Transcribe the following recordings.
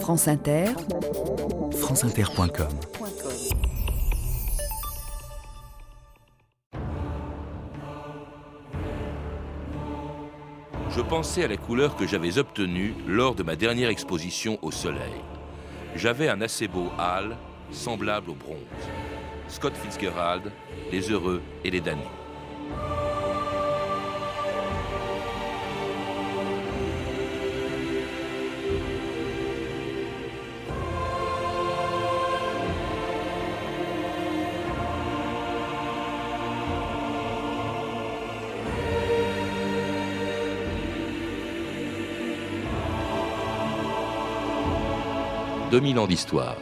France Inter, franceinter.com Je pensais à la couleur que j'avais obtenue lors de ma dernière exposition au soleil. J'avais un assez beau hâle semblable au bronze. Scott Fitzgerald, Les Heureux et les damnés. « 2000 ans d'histoire.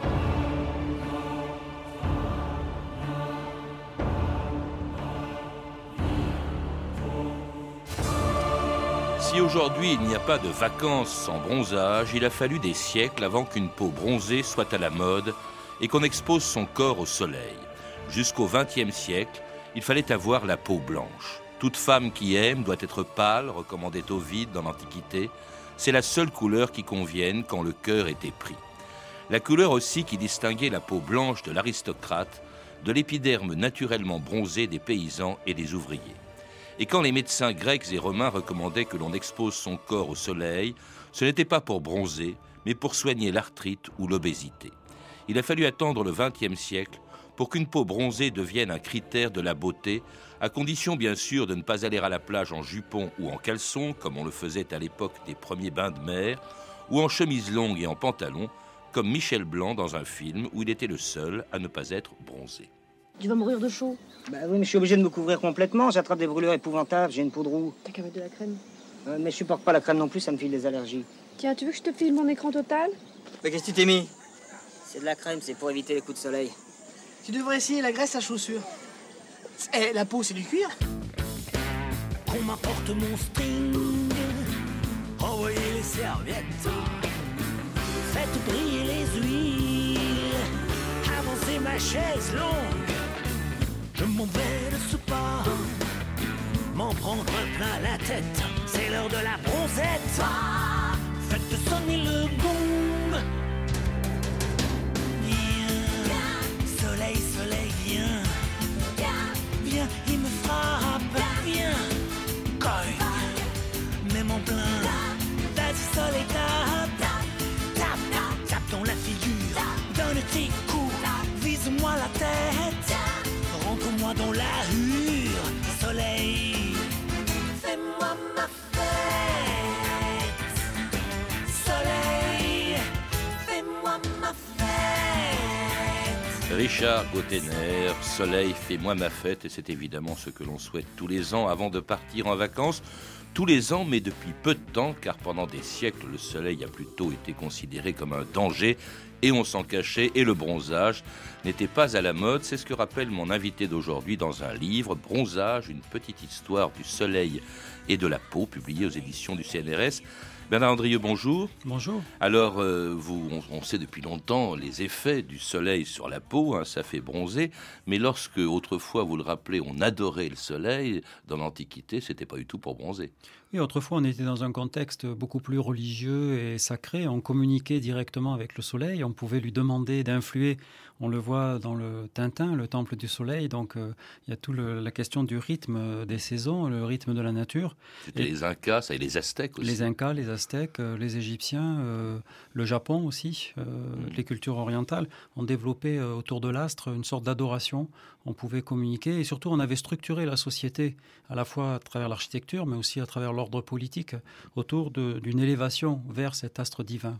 Si aujourd'hui il n'y a pas de vacances sans bronzage, il a fallu des siècles avant qu'une peau bronzée soit à la mode et qu'on expose son corps au soleil. Jusqu'au XXe siècle, il fallait avoir la peau blanche. Toute femme qui aime doit être pâle, recommandait Ovide dans l'Antiquité. C'est la seule couleur qui convienne quand le cœur est épris. La couleur aussi qui distinguait la peau blanche de l'aristocrate de l'épiderme naturellement bronzé des paysans et des ouvriers. Et quand les médecins grecs et romains recommandaient que l'on expose son corps au soleil, ce n'était pas pour bronzer, mais pour soigner l'arthrite ou l'obésité. Il a fallu attendre le XXe siècle pour qu'une peau bronzée devienne un critère de la beauté, à condition bien sûr de ne pas aller à la plage en jupon ou en caleçon, comme on le faisait à l'époque des premiers bains de mer, ou en chemise longue et en pantalon, comme Michel Blanc dans un film où il était le seul à ne pas être bronzé. Tu vas mourir de chaud. Bah oui, mais je suis obligé de me couvrir complètement. J'attrape des brûlures épouvantables, j'ai une peau de roue. T'as qu'à mettre de la crème. Euh, mais je supporte pas la crème non plus, ça me file des allergies. Tiens, tu veux que je te file mon écran total? Mais qu'est-ce que tu t'es mis? C'est de la crème, c'est pour éviter les coups de soleil. Tu devrais essayer la graisse à chaussures. Eh, la peau, c'est du cuir. Qu'on m'apporte mon string. Envoyez les serviettes. Faites briller les huiles. Avancez ma chaise longue. Je m'en vais de ce pas. M'en prendre plein la tête. C'est l'heure de la bronzette. Faites sonner le gong. Dans la. Soleil, fais-moi ma fête. Soleil, fais-moi ma fête. Richard Gottener, Soleil, fais-moi ma fête, et c'est évidemment ce que l'on souhaite tous les ans avant de partir en vacances. Tous les ans, mais depuis peu de temps, car pendant des siècles, le soleil a plutôt été considéré comme un danger, et on s'en cachait, et le bronzage n'était pas à la mode. C'est ce que rappelle mon invité d'aujourd'hui dans un livre, Bronzage, une petite histoire du soleil et de la peau, publié aux éditions du CNRS. Bernard Andrieux, bonjour. Bonjour. Alors, euh, vous, on, on sait depuis longtemps les effets du soleil sur la peau, hein, ça fait bronzer. Mais lorsque, autrefois, vous le rappelez, on adorait le soleil, dans l'Antiquité, c'était pas du tout pour bronzer. Oui, autrefois, on était dans un contexte beaucoup plus religieux et sacré. On communiquait directement avec le soleil. On pouvait lui demander d'influer. On le voit dans le Tintin, le temple du soleil. Donc, euh, il y a toute la question du rythme des saisons, le rythme de la nature. C'était les Incas, ça et les Aztèques aussi. Les Incas, les Aztèques, euh, les Égyptiens, euh, le Japon aussi, euh, Mm. les cultures orientales ont développé euh, autour de l'astre une sorte d'adoration. On pouvait communiquer et surtout on avait structuré la société à la fois à travers l'architecture mais aussi à travers l'ordre politique autour d'une élévation vers cet astre divin.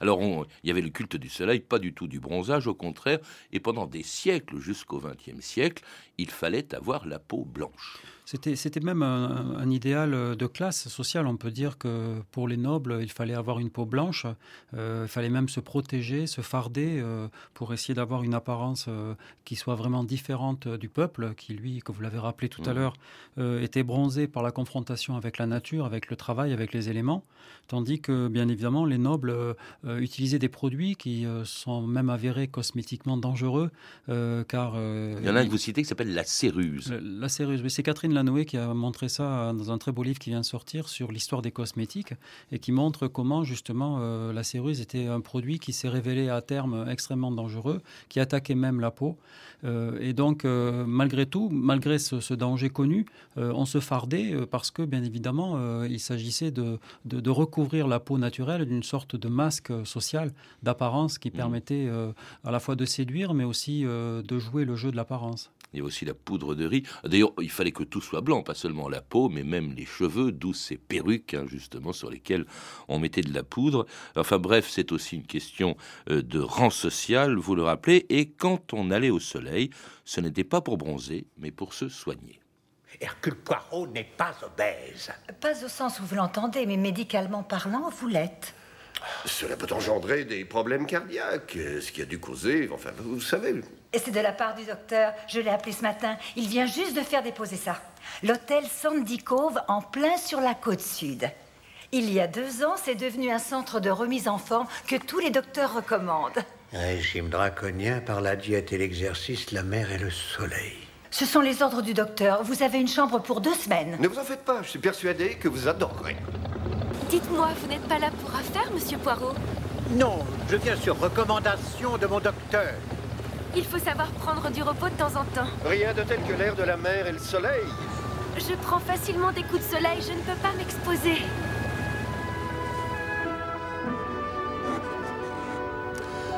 Alors, il y avait le culte du soleil, pas du tout du bronzage, au contraire. Et pendant des siècles, jusqu'au XXe siècle, il fallait avoir la peau blanche. C'était, c'était même un, un idéal de classe sociale. On peut dire que pour les nobles, il fallait avoir une peau blanche. Euh, il fallait même se protéger, se farder euh, pour essayer d'avoir une apparence euh, qui soit vraiment différente du peuple, qui lui, comme vous l'avez rappelé tout à Mhm. l'heure, euh, était bronzé par la confrontation avec la nature, avec le travail, avec les éléments. Tandis que, bien évidemment, les nobles euh, euh, utilisaient des produits qui euh, sont même avérés cosmétiquement dangereux, euh, car... euh, Il y en a un que vous citez qui s'appelle la céruse. le- La céruse, mais c'est Catherine Lanoé qui a montré ça dans un très beau livre qui vient de sortir sur l'histoire des cosmétiques et qui montre comment justement euh, la céruse était un produit qui s'est révélé à terme extrêmement dangereux, qui attaquait même la peau. Euh, et donc, euh, malgré tout, malgré ce, danger connu, on se fardait parce que, bien évidemment, il s'agissait de, de, recouvrir la peau naturelle d'une sorte de masque social, d'apparence qui mmh. permettait à la fois de séduire, mais aussi de jouer le jeu de l'apparence. Il y a aussi la poudre de riz. D'ailleurs, il fallait que tout soit blanc, pas seulement la peau, mais même les cheveux, d'où ces perruques, hein, justement, sur lesquelles on mettait de la poudre. Enfin bref, c'est aussi une question euh, de rang social, vous le rappelez. Et quand on allait au soleil, ce n'était pas pour bronzer, mais pour se soigner. Hercule Poirot n'est pas obèse. Pas au sens où vous l'entendez, mais médicalement parlant, vous l'êtes. Cela peut engendrer des problèmes cardiaques, ce qui a dû causer, enfin, vous savez. Et c'est de la part du docteur. Je l'ai appelé ce matin. Il vient juste de faire déposer ça. L'hôtel Sandy Cove en plein sur la côte sud. Il y a deux ans, c'est devenu un centre de remise en forme que tous les docteurs recommandent. Régime draconien par la diète et l'exercice, la mer et le soleil. Ce sont les ordres du docteur. Vous avez une chambre pour deux semaines. Ne vous en faites pas, je suis persuadé que vous adorerez. Dites-moi, vous n'êtes pas là pour affaire, monsieur Poirot Non, je viens sur recommandation de mon docteur. Il faut savoir prendre du repos de temps en temps. Rien de tel que l'air de la mer et le soleil. Je prends facilement des coups de soleil, je ne peux pas m'exposer.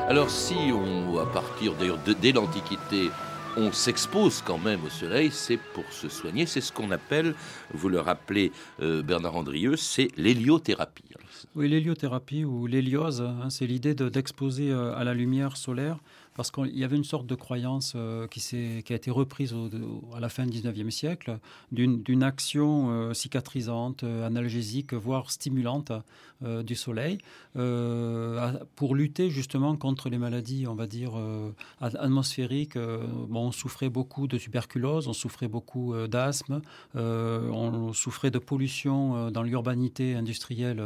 Alors si on, à partir d'ailleurs dès l'Antiquité, on s'expose quand même au soleil, c'est pour se soigner. C'est ce qu'on appelle, vous le rappelez euh, Bernard Andrieux, c'est l'héliothérapie. Oui, l'héliothérapie ou l'héliose, hein, c'est l'idée d'exposer euh, à la lumière solaire parce qu'il y avait une sorte de croyance euh, qui, qui, a été reprise à la fin du 19e siècle d'une action euh, cicatrisante, euh, analgésique, voire stimulante du soleil pour lutter justement contre les maladies, on va dire, atmosphériques. Bon, on souffrait beaucoup de tuberculose, on souffrait beaucoup d'asthme, on souffrait de pollution dans l'urbanité industrielle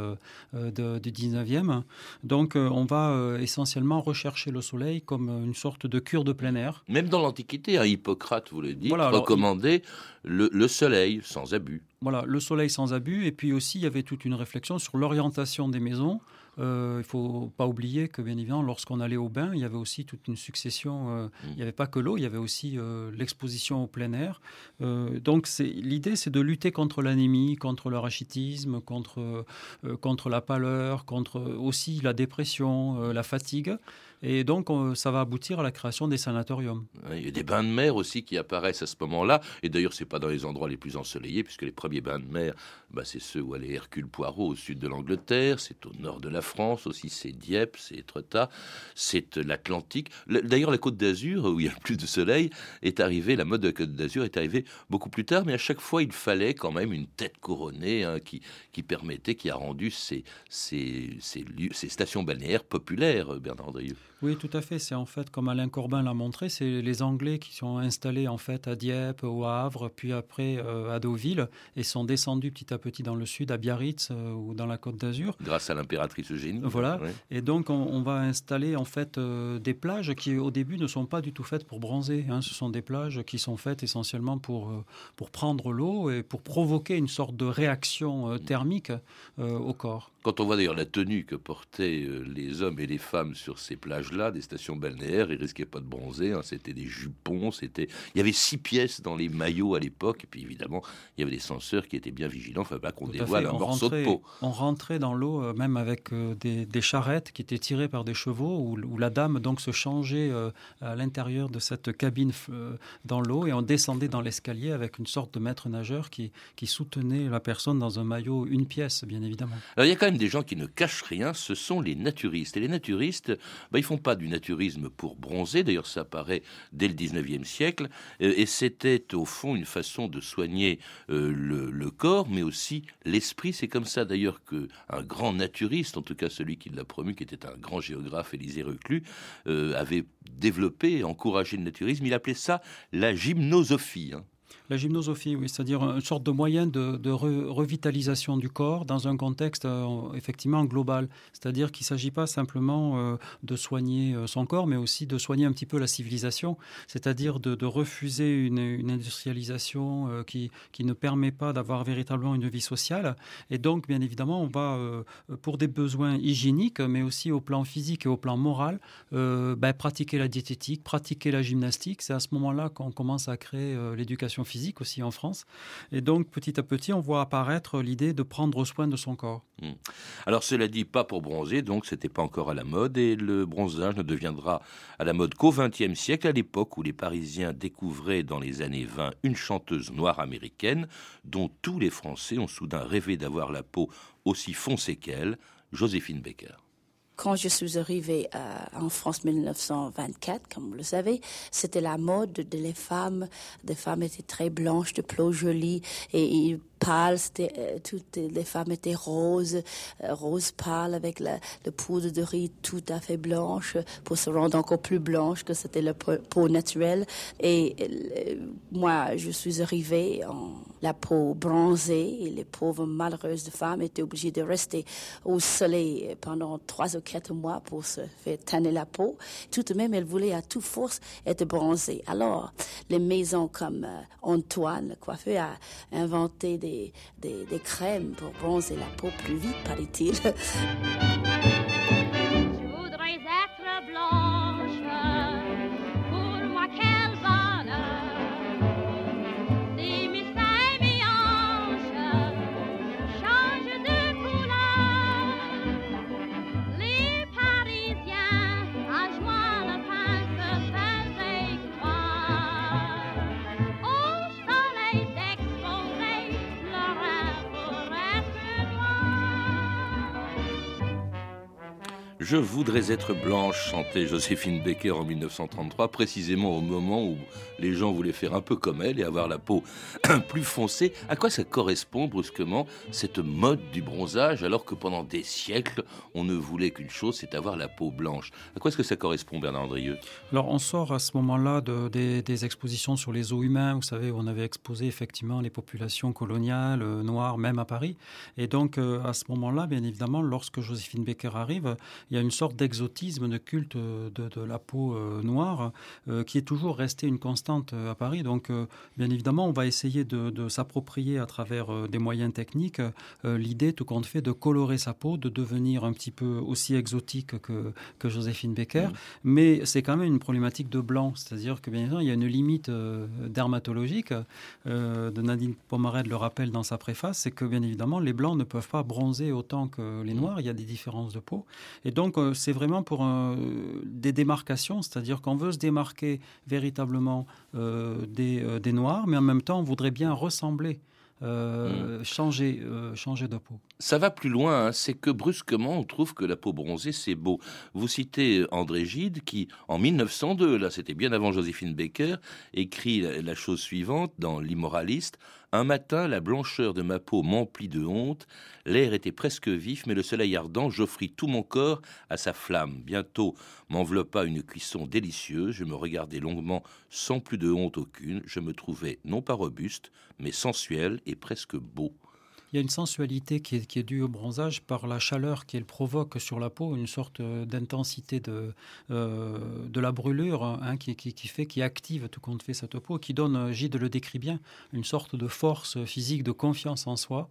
du 19e. Donc on va essentiellement rechercher le soleil comme une sorte de cure de plein air. Même dans l'Antiquité, hein, Hippocrate, vous le dites, recommandait le, soleil sans abus. Voilà, le soleil sans abus. Et puis aussi, il y avait toute une réflexion sur l'orientation des maisons. Euh, il ne faut pas oublier que, bien évidemment, lorsqu'on allait au bain, il y avait aussi toute une succession. Euh, mm. Il n'y avait pas que l'eau, il y avait aussi euh, l'exposition au plein air. donc, l'idée, c'est de lutter contre l'anémie, contre le rachitisme, contre, contre la pâleur, contre aussi la dépression, la fatigue. Et donc, ça va aboutir à la création des sanatoriums. Il y a des bains de mer aussi qui apparaissent à ce moment-là. Et d'ailleurs, ce n'est pas dans les endroits les plus ensoleillés, puisque les premiers bains de mer, bah, c'est ceux où allait Hercule Poirot au sud de l'Angleterre, c'est au nord de la France aussi, c'est Dieppe, c'est Etretat, c'est l'Atlantique. D'ailleurs, la Côte d'Azur, où il y a plus de soleil, est arrivée, la mode de la Côte d'Azur est arrivée beaucoup plus tard, mais à chaque fois, il fallait quand même une tête couronnée hein, qui, permettait, qui a rendu ces, ces stations balnéaires populaires, Bernard Andrieux. Oui, tout à fait. C'est en fait, comme Alain Corbin l'a montré, c'est les Anglais qui sont installés en fait à Dieppe, au Havre, puis après euh, à Deauville, et sont descendus petit à petit dans le sud, à Biarritz euh, ou dans la Côte d'Azur. Grâce à l'impératrice Eugénie. Voilà. Et donc, on, va installer en fait euh, des plages qui, au début, ne sont pas du tout faites pour bronzer. Hein. Ce sont des plages qui sont faites essentiellement pour, pour prendre l'eau et pour provoquer une sorte de réaction thermique au corps. Quand on voit d'ailleurs la tenue que portaient les hommes et les femmes sur ces plages là des stations balnéaires, ils risquaient pas de bronzer, hein. c'était des jupons, c'était... Il y avait six pièces dans les maillots à l'époque, et puis évidemment, il y avait des censeurs qui étaient bien vigilants, enfin pas qu'on dévoile un morceau de peau. On rentrait dans l'eau, euh, même avec euh, des, charrettes qui étaient tirées par des chevaux, où, la dame donc se changeait euh, à l'intérieur de cette cabine dans l'eau, et on descendait dans l'escalier avec une sorte de maître nageur qui, qui soutenait la personne dans un maillot, une pièce, bien évidemment. Alors il y a quand même des gens qui ne cachent rien, ce sont les naturistes. Et les naturistes, bah, ils font pas du naturisme pour bronzer, d'ailleurs ça apparaît dès le 19e siècle, euh, et c'était au fond une façon de soigner euh, le, corps, mais aussi l'esprit. C'est comme ça d'ailleurs qu'un grand naturiste, en tout cas celui qui l'a promu, qui était un grand géographe, Élisée Reclus, euh, avait développé, encouragé le naturisme. Il appelait ça la gymnosophie. Hein. La gymnosophie, oui, c'est-à-dire une sorte de moyen de, revitalisation du corps dans un contexte euh, effectivement global. C'est-à-dire qu'il ne s'agit pas simplement euh, de soigner euh, son corps, mais aussi de soigner un petit peu la civilisation, c'est-à-dire de, refuser une, industrialisation qui, ne permet pas d'avoir véritablement une vie sociale. Et donc, bien évidemment, on va, pour des besoins hygiéniques, mais aussi au plan physique et au plan moral, ben, pratiquer la diététique, pratiquer la gymnastique. C'est à ce moment-là qu'on commence à créer l'éducation physique physique aussi en France. Et donc, petit à petit, on voit apparaître l'idée de prendre soin de son corps. Hmm. Alors, cela dit, pas pour bronzer, donc c'était pas encore à la mode, et le bronzage ne deviendra à la mode qu'au XXe siècle, à l'époque où les Parisiens découvraient dans les années 20 une chanteuse noire américaine, dont tous les Français ont soudain rêvé d'avoir la peau aussi foncée qu'elle, Joséphine Baker. Quand je suis arrivée euh, en France 1924, comme vous le savez, c'était la mode de les femmes. Des femmes étaient très blanches, de peau jolie et, pâles. Euh, toutes les femmes étaient roses, euh, roses pâles avec le poudre de riz tout à fait blanche pour se rendre encore plus blanche que c'était la peau naturelle. Et moi, je suis arrivée en la peau bronzée et les pauvres malheureuses femmes étaient obligées de rester au soleil pendant trois ou quatre mois pour se faire tanner la peau. Tout de même, elles voulaient à toute force être bronzées. Alors, les maisons comme euh, Antoine, le coiffeur, a inventé des, crèmes pour bronzer la peau plus vite, paraît-il. Je voudrais être blanche, chantait Joséphine Baker en 1933, précisément au moment où les gens voulaient faire un peu comme elle et avoir la peau plus foncée. À quoi ça correspond brusquement cette mode du bronzage alors que pendant des siècles on ne voulait qu'une chose, c'est avoir la peau blanche? À quoi est-ce que ça correspond, Bernard Andrieux? Alors on sort à ce moment-là de, des, expositions sur les os humains. Vous savez, on avait exposé effectivement les populations coloniales euh, noires, même à Paris. Et donc euh, à ce moment-là, bien évidemment, lorsque Joséphine Baker arrive, il y a une sorte d'exotisme, de culte de, la peau euh, noire euh, qui est toujours resté une constante euh, à Paris. Donc, bien évidemment, on va essayer de, s'approprier à travers des moyens techniques l'idée, tout compte fait, de colorer sa peau, de devenir un petit peu aussi exotique que, que Joséphine Becker. Mmh. Mais c'est quand même une problématique de blanc, c'est-à-dire que bien évidemment, il y a une limite dermatologique. de Nadine Pomared le rappelle dans sa préface, c'est que bien évidemment, les blancs ne peuvent pas bronzer autant que les mmh. noirs. Il y a des différences de peau. Et donc, donc, euh, c'est vraiment pour des démarcations, c'est-à-dire qu'on veut se démarquer véritablement euh, euh, des, Noirs, mais en même temps, on voudrait bien ressembler. Hmm. changer, changer de peau. Ça va plus loin, hein. c'est que brusquement on trouve que la peau bronzée c'est beau. Vous citez André Gide qui, en 1902, là c'était bien avant Joséphine Baker, écrit la chose suivante dans L'Immoraliste un matin, la blancheur de ma peau m'emplit de honte. L'air était presque vif, mais le soleil ardent, j'offris tout mon corps à sa flamme. Bientôt m'enveloppa une cuisson délicieuse. Je me regardais longuement sans plus de honte aucune. Je me trouvais non pas robuste, mais sensuel et presque beau il y a une sensualité qui est, due au bronzage par la chaleur qu'elle provoque sur la peau, une sorte euh, d'intensité de, euh, de la brûlure hein, qui, fait, qui active tout compte fait cette peau, qui donne, euh, Gide le décrit bien, une sorte de force physique, de confiance en soi,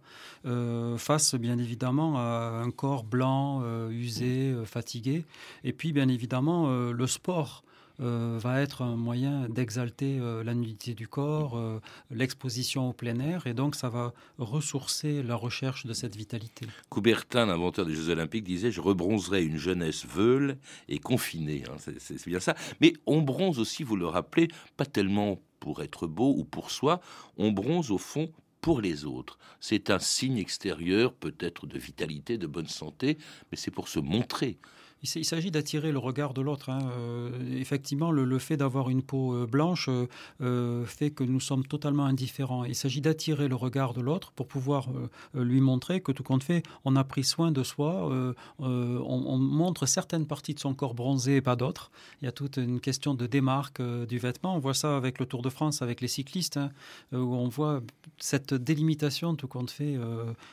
face bien évidemment à un corps blanc, usé, fatigué. Et puis bien évidemment le sport euh, va être un moyen d'exalter euh, la nudité du corps, euh, l'exposition au plein air, et donc ça va ressourcer la recherche de cette vitalité. Coubertin, l'inventeur des Jeux Olympiques, disait Je rebronzerai une jeunesse veule et confinée. Hein, c'est bien ça. Mais on bronze aussi, vous le rappelez, pas tellement pour être beau ou pour soi, on bronze au fond pour les autres. C'est un signe extérieur, peut-être de vitalité, de bonne santé, mais c'est pour se montrer. Il s'agit d'attirer le regard de l'autre. Hein. Euh, effectivement, le, fait d'avoir une peau euh, blanche euh, fait que nous sommes totalement indifférents. Il s'agit d'attirer le regard de l'autre pour pouvoir lui montrer que tout compte fait, on a pris soin de soi, on, montre certaines parties de son corps bronzé et pas d'autres. Il y a toute une question de démarque du vêtement. On voit ça avec le Tour de France, avec les cyclistes, hein, où on voit cette délimitation, tout compte fait,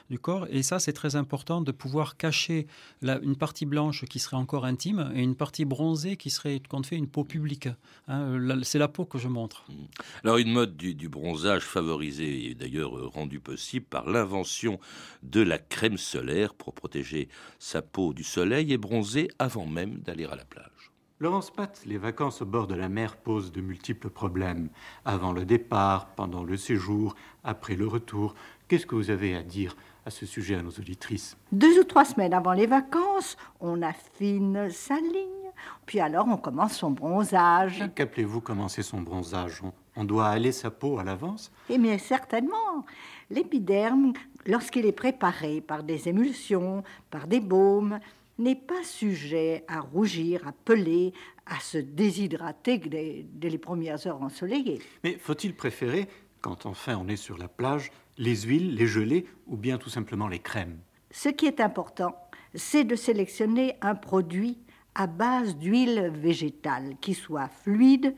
du corps. Et ça, c'est très important de pouvoir cacher une partie blanche qui serait encore intime et une partie bronzée qui serait, quand fait, une peau publique. Hein. c'est la peau que je montre. Mmh. Alors, une mode du, bronzage favorisée et d'ailleurs euh, rendue possible par l'invention de la crème solaire pour protéger sa peau du soleil et bronzer avant même d'aller à la plage. Laurence Pat, les vacances au bord de la mer posent de multiples problèmes. Avant le départ, pendant le séjour, après le retour. Qu'est-ce que vous avez à dire à ce sujet à nos auditrices Deux ou trois semaines avant les vacances, on affine sa ligne, puis alors on commence son bronzage. Qu'appelez-vous commencer son bronzage? On, doit aller sa peau à l'avance? Eh bien, certainement. L'épiderme, lorsqu'il est préparé par des émulsions, par des baumes, n'est pas sujet à rougir, à peler, à se déshydrater dès, dès les premières heures ensoleillées. Mais faut-il préférer, quand enfin on est sur la plage, les huiles, les gelées ou bien tout simplement les crèmes Ce qui est important, c'est de sélectionner un produit à base d'huile végétale qui soit fluide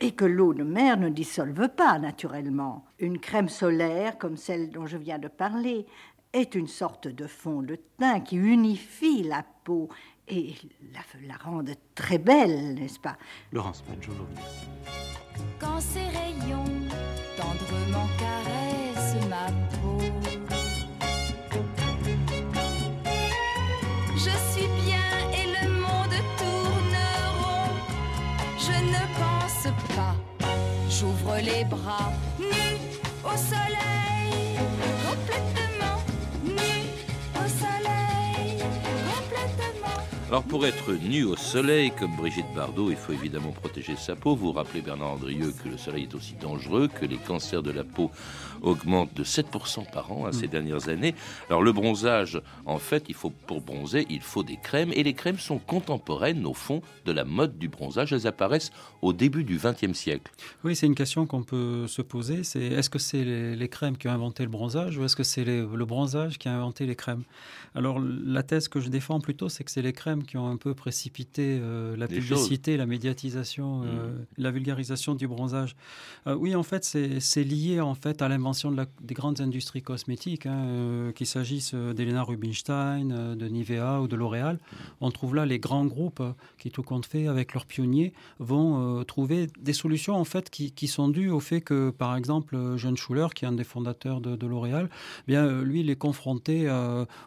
et que l'eau de mer ne dissolve pas naturellement. Une crème solaire comme celle dont je viens de parler est une sorte de fond de teint qui unifie la peau et la, la rend très belle, n'est-ce pas? Laurence je vous remercie. Quand ces rayons tendrement les bras, nus au soleil, Alors pour être nu au soleil, comme Brigitte Bardot, il faut évidemment protéger sa peau. Vous rappelez Bernard Andrieux que le soleil est aussi dangereux, que les cancers de la peau augmentent de 7% par an hein, ces mm. dernières années. Alors le bronzage, en fait, il faut pour bronzer, il faut des crèmes et les crèmes sont contemporaines au fond de la mode du bronzage. Elles apparaissent au début du XXe siècle. Oui, c'est une question qu'on peut se poser. C'est est-ce que c'est les, crèmes qui ont inventé le bronzage ou est-ce que c'est le bronzage qui a inventé les crèmes? Alors la thèse que je défends plutôt, c'est que c'est les crèmes qui ont un peu précipité euh, la publicité, la médiatisation, euh, mm. la vulgarisation du bronzage. Euh, oui, en fait, c'est lié en fait à l'invention de des grandes industries cosmétiques, hein, qu'il s'agisse d'Elena Rubinstein, de Nivea ou de L'Oréal. Mm. On trouve là les grands groupes qui, tout compte fait, avec leurs pionniers, vont trouver des solutions en fait qui, qui, sont dues au fait que, par exemple, John Schuller, qui est un des fondateurs de, L'Oréal, eh bien lui, il est confronté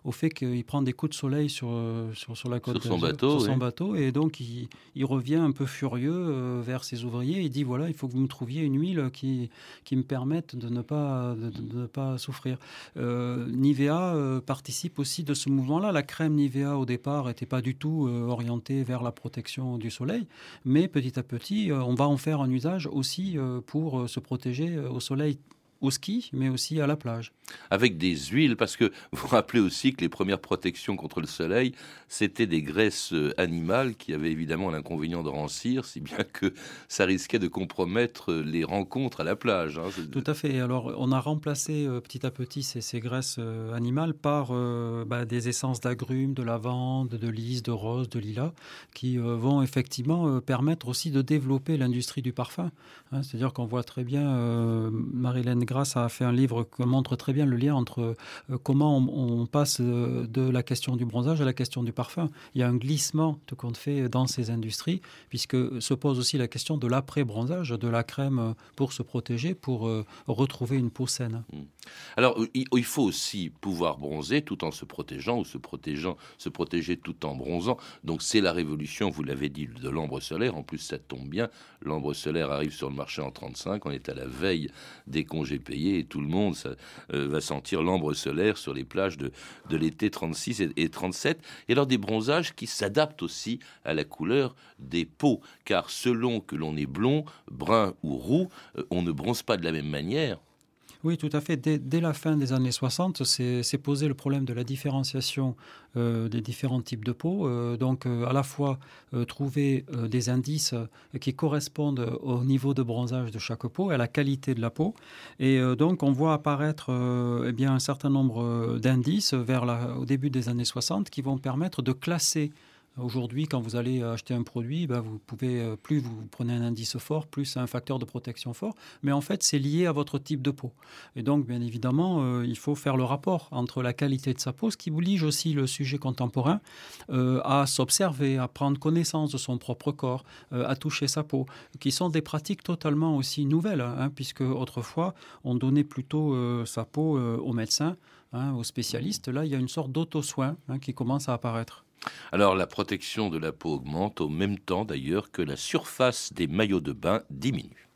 au fait qu'il prend des coups de soleil sur, sur, sur la côte son bateau, son bateau. Et donc, il, revient un peu furieux euh, vers ses ouvriers. Il dit voilà, il faut que vous me trouviez une huile qui, qui me permette de ne pas, de, ne pas souffrir. Euh, Nivea euh, participe aussi de ce mouvement-là. La crème Nivea, au départ, n'était pas du tout orientée vers la protection du soleil. Mais petit à petit, on va en faire un usage aussi pour se protéger au soleil au ski, mais aussi à la plage. Avec des huiles, parce que vous rappelez aussi que les premières protections contre le soleil, c'était des graisses euh, animales qui avaient évidemment l'inconvénient de rancir, si bien que ça risquait de compromettre euh, les rencontres à la plage. Hein. Tout à fait. Alors, on a remplacé euh, petit à petit ces, graisses animales par bah, des essences d'agrumes, de lavande, de lys, de rose, de lilas, qui vont effectivement permettre aussi de développer l'industrie du parfum. Hein. C'est-à-dire qu'on voit très bien Marilyn A fait un livre qui montre très bien le lien entre euh, comment on, passe euh, de la question du bronzage à la question du parfum. Il y a un glissement, tout compte fait, dans ces industries, puisque se pose aussi la question de l'après-bronzage, de la crème pour se protéger, pour euh, retrouver une peau saine. Mmh. Alors, il faut aussi pouvoir bronzer tout en se protégeant ou se protégeant, se protéger tout en bronzant. Donc, c'est la révolution, vous l'avez dit, de l'ambre solaire. En plus, ça tombe bien. L'ambre solaire arrive sur le marché en 35. On est à la veille des congés payés et tout le monde euh, va sentir l'ambre solaire sur les plages de, de l'été 36 et, 37. Et alors, des bronzages qui s'adaptent aussi à la couleur des peaux. Car selon que l'on est blond, brun ou roux, euh, on ne bronze pas de la même manière. Oui, tout à fait. Dès, la fin des années 60, c'est posé le problème de la différenciation euh, des différents types de peau. Euh, donc, euh, à la fois trouver des indices qui correspondent au niveau de bronzage de chaque peau et à la qualité de la peau. Et donc, on voit apparaître eh un certain nombre d'indices vers au début des années 60 qui vont permettre de classer Aujourd'hui, quand vous allez acheter un produit, ben, vous pouvez, euh, plus vous prenez un indice fort, plus un facteur de protection fort. Mais en fait, c'est lié à votre type de peau. Et donc, bien évidemment, euh, il faut faire le rapport entre la qualité de sa peau, ce qui oblige aussi le sujet contemporain euh, à s'observer, à prendre connaissance de son propre corps, à toucher sa peau, qui sont des pratiques totalement aussi nouvelles, hein, puisque autrefois, on donnait plutôt sa peau aux médecins, hein, aux spécialistes. Là, il y a une sorte d'auto-soin hein, qui commence à apparaître. Alors la protection de la peau augmente au même temps d'ailleurs que la surface des maillots de bain diminue.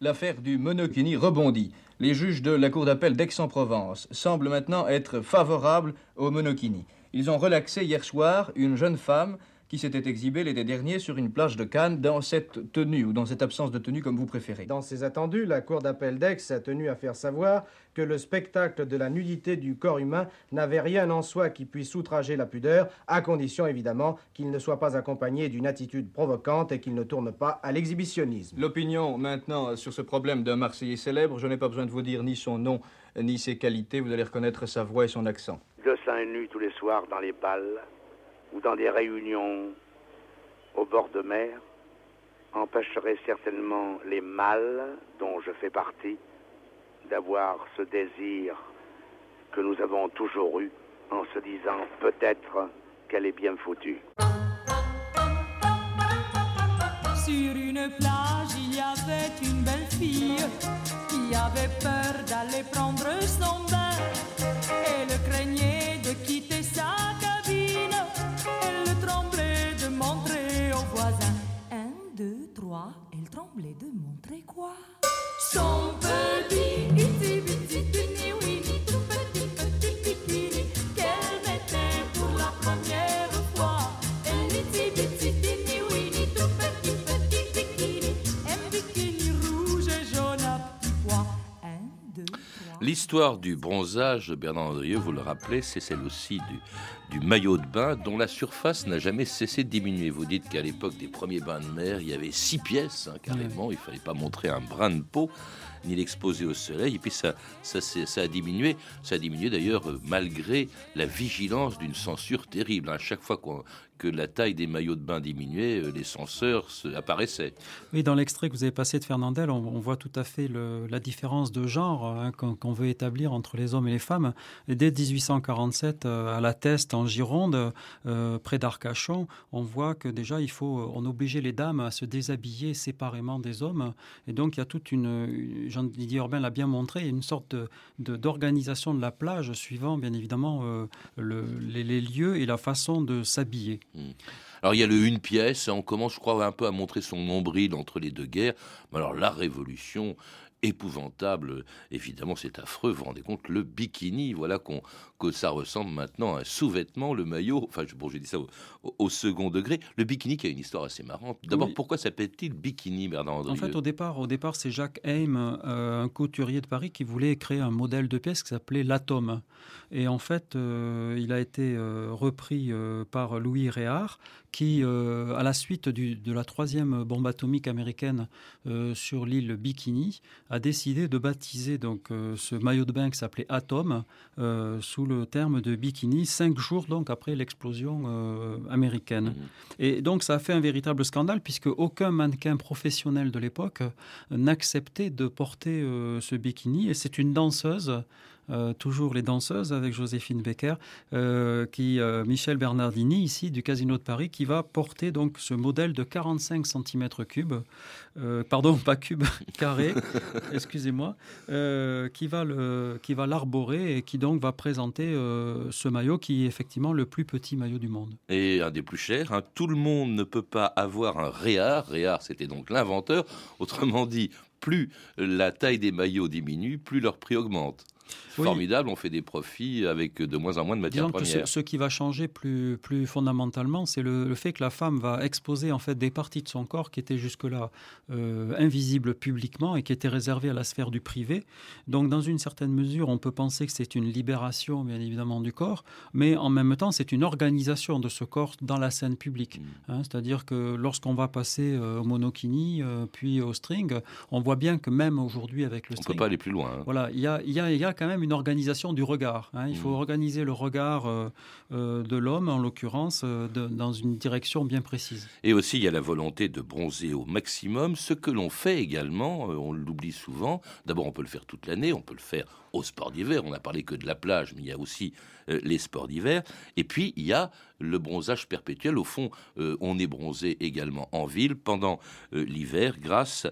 L'affaire du monokini rebondit. Les juges de la Cour d'appel d'Aix-en-Provence semblent maintenant être favorables au monokini. Ils ont relaxé hier soir une jeune femme qui s'était exhibée l'été dernier sur une plage de Cannes dans cette tenue ou dans cette absence de tenue comme vous préférez. Dans ses attendus, la Cour d'appel d'Aix a tenu à faire savoir que le spectacle de la nudité du corps humain n'avait rien en soi qui puisse outrager la pudeur, à condition évidemment qu'il ne soit pas accompagné d'une attitude provocante et qu'il ne tourne pas à l'exhibitionnisme. L'opinion maintenant sur ce problème d'un Marseillais célèbre, je n'ai pas besoin de vous dire ni son nom ni ses qualités, vous allez reconnaître sa voix et son accent. de seins nus tous les soirs dans les balles ou dans des réunions au bord de mer empêcherait certainement les mâles, dont je fais partie, d'avoir ce désir que nous avons toujours eu en se disant peut-être qu'elle est bien foutue. Sur une plage, il y avait une belle fille qui avait peur d'aller prendre son bain. Elle craignait elle tremblait de montrer quoi? Son petit L'histoire du bronzage, Bernard Andrieux, vous le rappelez, c'est celle aussi du, du maillot de bain dont la surface n'a jamais cessé de diminuer. Vous dites qu'à l'époque des premiers bains de mer, il y avait six pièces hein, carrément, il fallait pas montrer un brin de peau ni l'exposer au soleil. Et puis ça, ça, ça a diminué. Ça a diminué d'ailleurs euh, malgré la vigilance d'une censure terrible. À chaque fois qu'on- que la taille des maillots de bain diminuait, euh, les censeurs se- apparaissaient. Oui, dans l'extrait que vous avez passé de Fernandel, on, voit tout à fait la différence de genre hein, qu'on veut établir entre les hommes et les femmes. Et dès 1847, euh, à la Teste, en Gironde, euh, près d'Arcachon, on voit que déjà, il faut, on obligeait les dames à se déshabiller séparément des hommes. Et donc, il y a toute une, Jean-Didier Urbain l'a bien montré, une sorte d'organisation de, la plage suivant, bien évidemment, le- les, les lieux et la façon de s'habiller. Alors il y a le une pièce, on commence, je crois, un peu à montrer son nombril entre les deux guerres. Mais alors la révolution épouvantable, évidemment c'est affreux, vous vous rendez compte, le bikini, voilà qu'on que ça ressemble maintenant à un sous-vêtement, le maillot, enfin je- bon j'ai dit ça au, second degré, le bikini qui a une histoire assez marrante. D'abord Oui. pourquoi s'appelle-t-il bikini Bernard Andrieux En fait, au départ, au départ c'est Jacques Heim, euh, un couturier de Paris, qui voulait créer un modèle de pièce qui s'appelait l'atome. Et en fait, euh, il a été euh, repris par Louis Réard, qui, euh, à la suite du- de la troisième bombe atomique américaine euh, sur l'île Bikini, a décidé de baptiser donc euh, ce maillot de bain qui s'appelait Atom sous le terme de bikini, cinq jours donc après l'explosion américaine. Et donc ça a fait un véritable scandale puisque aucun mannequin professionnel de l'époque n'acceptait de porter ce bikini. Et c'est une danseuse. Euh, toujours les danseuses avec Joséphine Becker, euh, qui euh, Michel Bernardini ici du Casino de Paris, qui va porter donc ce modèle de 45 cm3, euh, pardon pas cube, carré, excusez-moi, qui va le, qui va l'arborer et qui donc va présenter ce maillot qui est effectivement le plus petit maillot du monde. et un des plus chers. hein. Tout le monde ne peut pas avoir un Réard. Réard, c'était donc l'inventeur. Autrement dit, plus la taille des maillots diminue, plus leur prix augmente. Formidable, on fait des profits avec de moins en moins de matières Disons que premières. ce, ce qui va changer plus, plus fondamentalement, c'est le, le fait que la femme va exposer en fait des parties de son corps qui étaient jusque-là euh, invisibles publiquement et qui étaient réservées à la sphère du privé. Donc, dans une certaine mesure, on peut penser que c'est une libération, bien évidemment, du corps, mais en même temps, c'est une organisation de ce corps dans la scène publique. Mm. Hein, C'est-à-dire que lorsqu'on va passer euh, au monokini, euh, puis au string, on voit bien que même aujourd'hui avec le On ne string, peut pas aller plus loin. hein. voilà, il y a, y a quand même une organisation du regard. hein. Il faut Mm. organiser le regard euh, euh, de l'homme, en l'occurrence, euh, de- dans une direction bien précise. Et aussi, il y a la volonté de bronzer au maximum, ce que l'on fait également, on l'oublie souvent. D'abord, on peut le faire toute l'année, on peut le faire au sport d'hiver. On n'a parlé que de la plage, mais il y a aussi les sports d'hiver. Et puis, il y a le bronzage perpétuel. Au fond, on est bronzé également en ville pendant l'hiver grâce,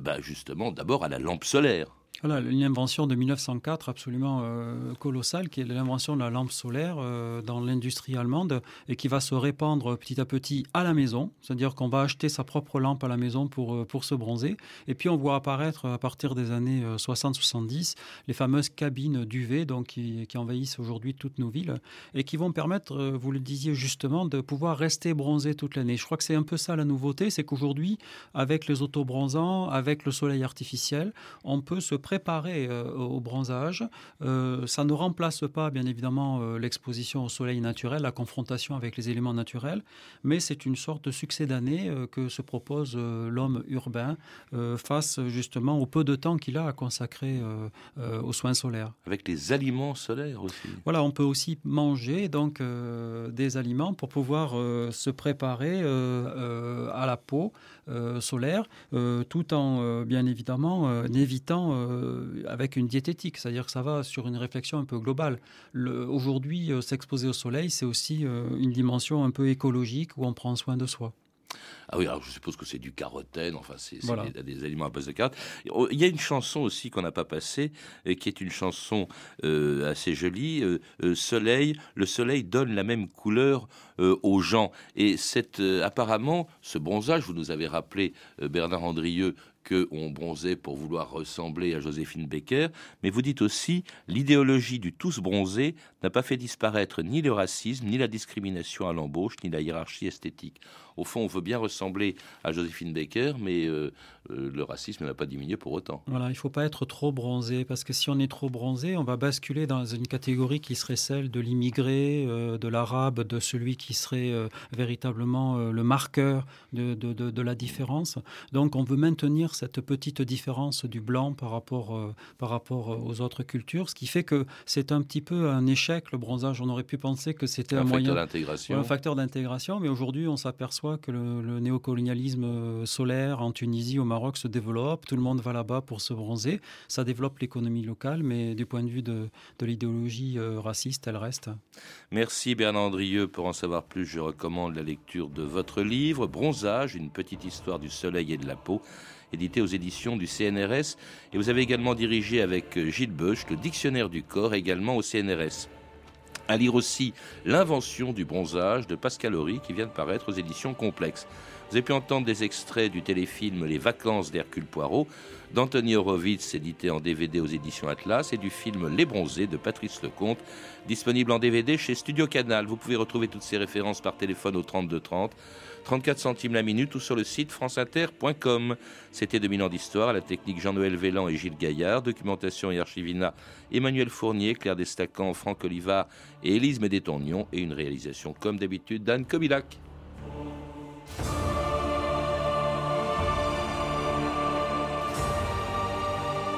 bah, justement, d'abord à la lampe solaire. Voilà, une invention de 1904 absolument euh, colossale, qui est l'invention de la lampe solaire euh, dans l'industrie allemande et qui va se répandre petit à petit à la maison. C'est-à-dire qu'on va acheter sa propre lampe à la maison pour, euh, pour se bronzer. Et puis on voit apparaître à partir des années euh, 60-70 les fameuses cabines d'UV qui, envahissent aujourd'hui toutes nos villes et qui vont permettre, euh, vous le disiez justement, de pouvoir rester bronzé toute l'année. Je crois que c'est un peu ça la nouveauté, c'est qu'aujourd'hui, avec les autobronzants, avec le soleil artificiel, on peut se préparer euh, au bronzage. Euh, ça ne remplace pas, bien évidemment, euh, l'exposition au soleil naturel, la confrontation avec les éléments naturels, mais c'est une sorte de succès d'année que se propose l'homme urbain face justement au peu de temps qu'il a à consacrer aux soins solaires. Avec les aliments solaires aussi. Voilà, on peut aussi manger donc des aliments pour pouvoir se préparer à la peau solaire, euh, tout en euh, bien évidemment euh, évitant euh, avec une diététique, c'est-à-dire que ça va sur une réflexion un peu globale. Le- Aujourd'hui, euh, s'exposer au soleil, c'est aussi euh, une dimension un peu écologique où on prend soin de soi. Ah oui, alors je suppose que c'est du carotène, enfin c'est Voilà. des, des aliments à base de carottes. Il y a une chanson aussi qu'on n'a pas passée, euh, qui est une chanson euh, assez jolie, euh, Soleil, le soleil donne la même couleur euh, aux gens. Et cette, apparemment, ce bronzage, vous nous avez rappelé, Bernard Andrieux, qu'on bronzait pour vouloir ressembler à Joséphine Baker, mais vous dites aussi l'idéologie du tous bronzé n'a pas fait disparaître ni le racisme, ni la discrimination à l'embauche, ni la hiérarchie esthétique. Au fond, on veut bien ressembler à Joséphine Baker, mais euh, le racisme n'a pas diminué pour autant. Voilà, il ne faut pas être trop bronzé, parce que si on est trop bronzé, on va basculer dans une catégorie qui serait celle de l'immigré, euh, de l'arabe, de celui qui serait euh, véritablement euh, le marqueur de, de- de- de la différence. Donc on veut maintenir cette petite différence du blanc par rapport, euh, par rapport aux autres cultures, ce qui fait que c'est un petit peu un échec, le bronzage. On aurait pu penser que c'était Un moyen... d'intégration. Un facteur d'intégration, mais aujourd'hui on s'aperçoit que le, le néocolonialisme euh, solaire en Tunisie, au Maroc se développe, tout le monde va là-bas pour se bronzer, ça développe l'économie locale, mais du point de vue de, de l'idéologie euh, raciste, elle reste. Merci Bernard Andrieux. Pour en savoir plus, je recommande la lecture de votre livre Bronzage, une petite histoire du soleil et de la peau, édité aux éditions du CNRS. Et vous avez également dirigé avec euh, Gilles Beuch le dictionnaire du corps, également au CNRS. À lire aussi L'invention du bronzage de Pascal Horry qui vient de paraître aux éditions Complexes. Vous avez pu entendre des extraits du téléfilm Les vacances d'Hercule Poirot d'Anthony Horowitz, édité en DVD aux éditions Atlas, et du film Les Bronzés de Patrice Lecomte, disponible en DVD chez Studio Canal. Vous pouvez retrouver toutes ces références par téléphone au 32 30, 34 centimes la minute ou sur le site franceinter.com. C'était 2000 ans d'histoire, à la technique Jean-Noël Vélan et Gilles Gaillard, documentation et archivina Emmanuel Fournier, Claire Destacan, Franck Oliva et Élise Médétornion, et une réalisation comme d'habitude d'Anne Kobilac.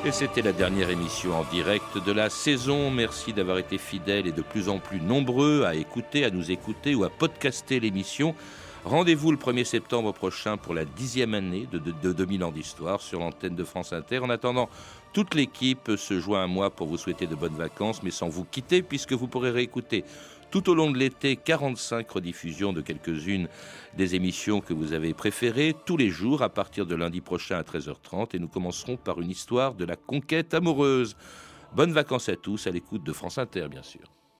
Et c'était la dernière émission en direct de la saison. Merci d'avoir été fidèles et de plus en plus nombreux à écouter, à nous écouter ou à podcaster l'émission. Rendez-vous le 1er septembre prochain pour la dixième année de, de, de 2000 ans d'histoire sur l'antenne de France Inter. En attendant, toute l'équipe se joint à moi pour vous souhaiter de bonnes vacances, mais sans vous quitter, puisque vous pourrez réécouter tout au long de l'été 45 rediffusions de quelques-unes des émissions que vous avez préférées, tous les jours à partir de lundi prochain à 13h30. Et nous commencerons par une histoire de la conquête amoureuse. Bonnes vacances à tous, à l'écoute de France Inter, bien sûr.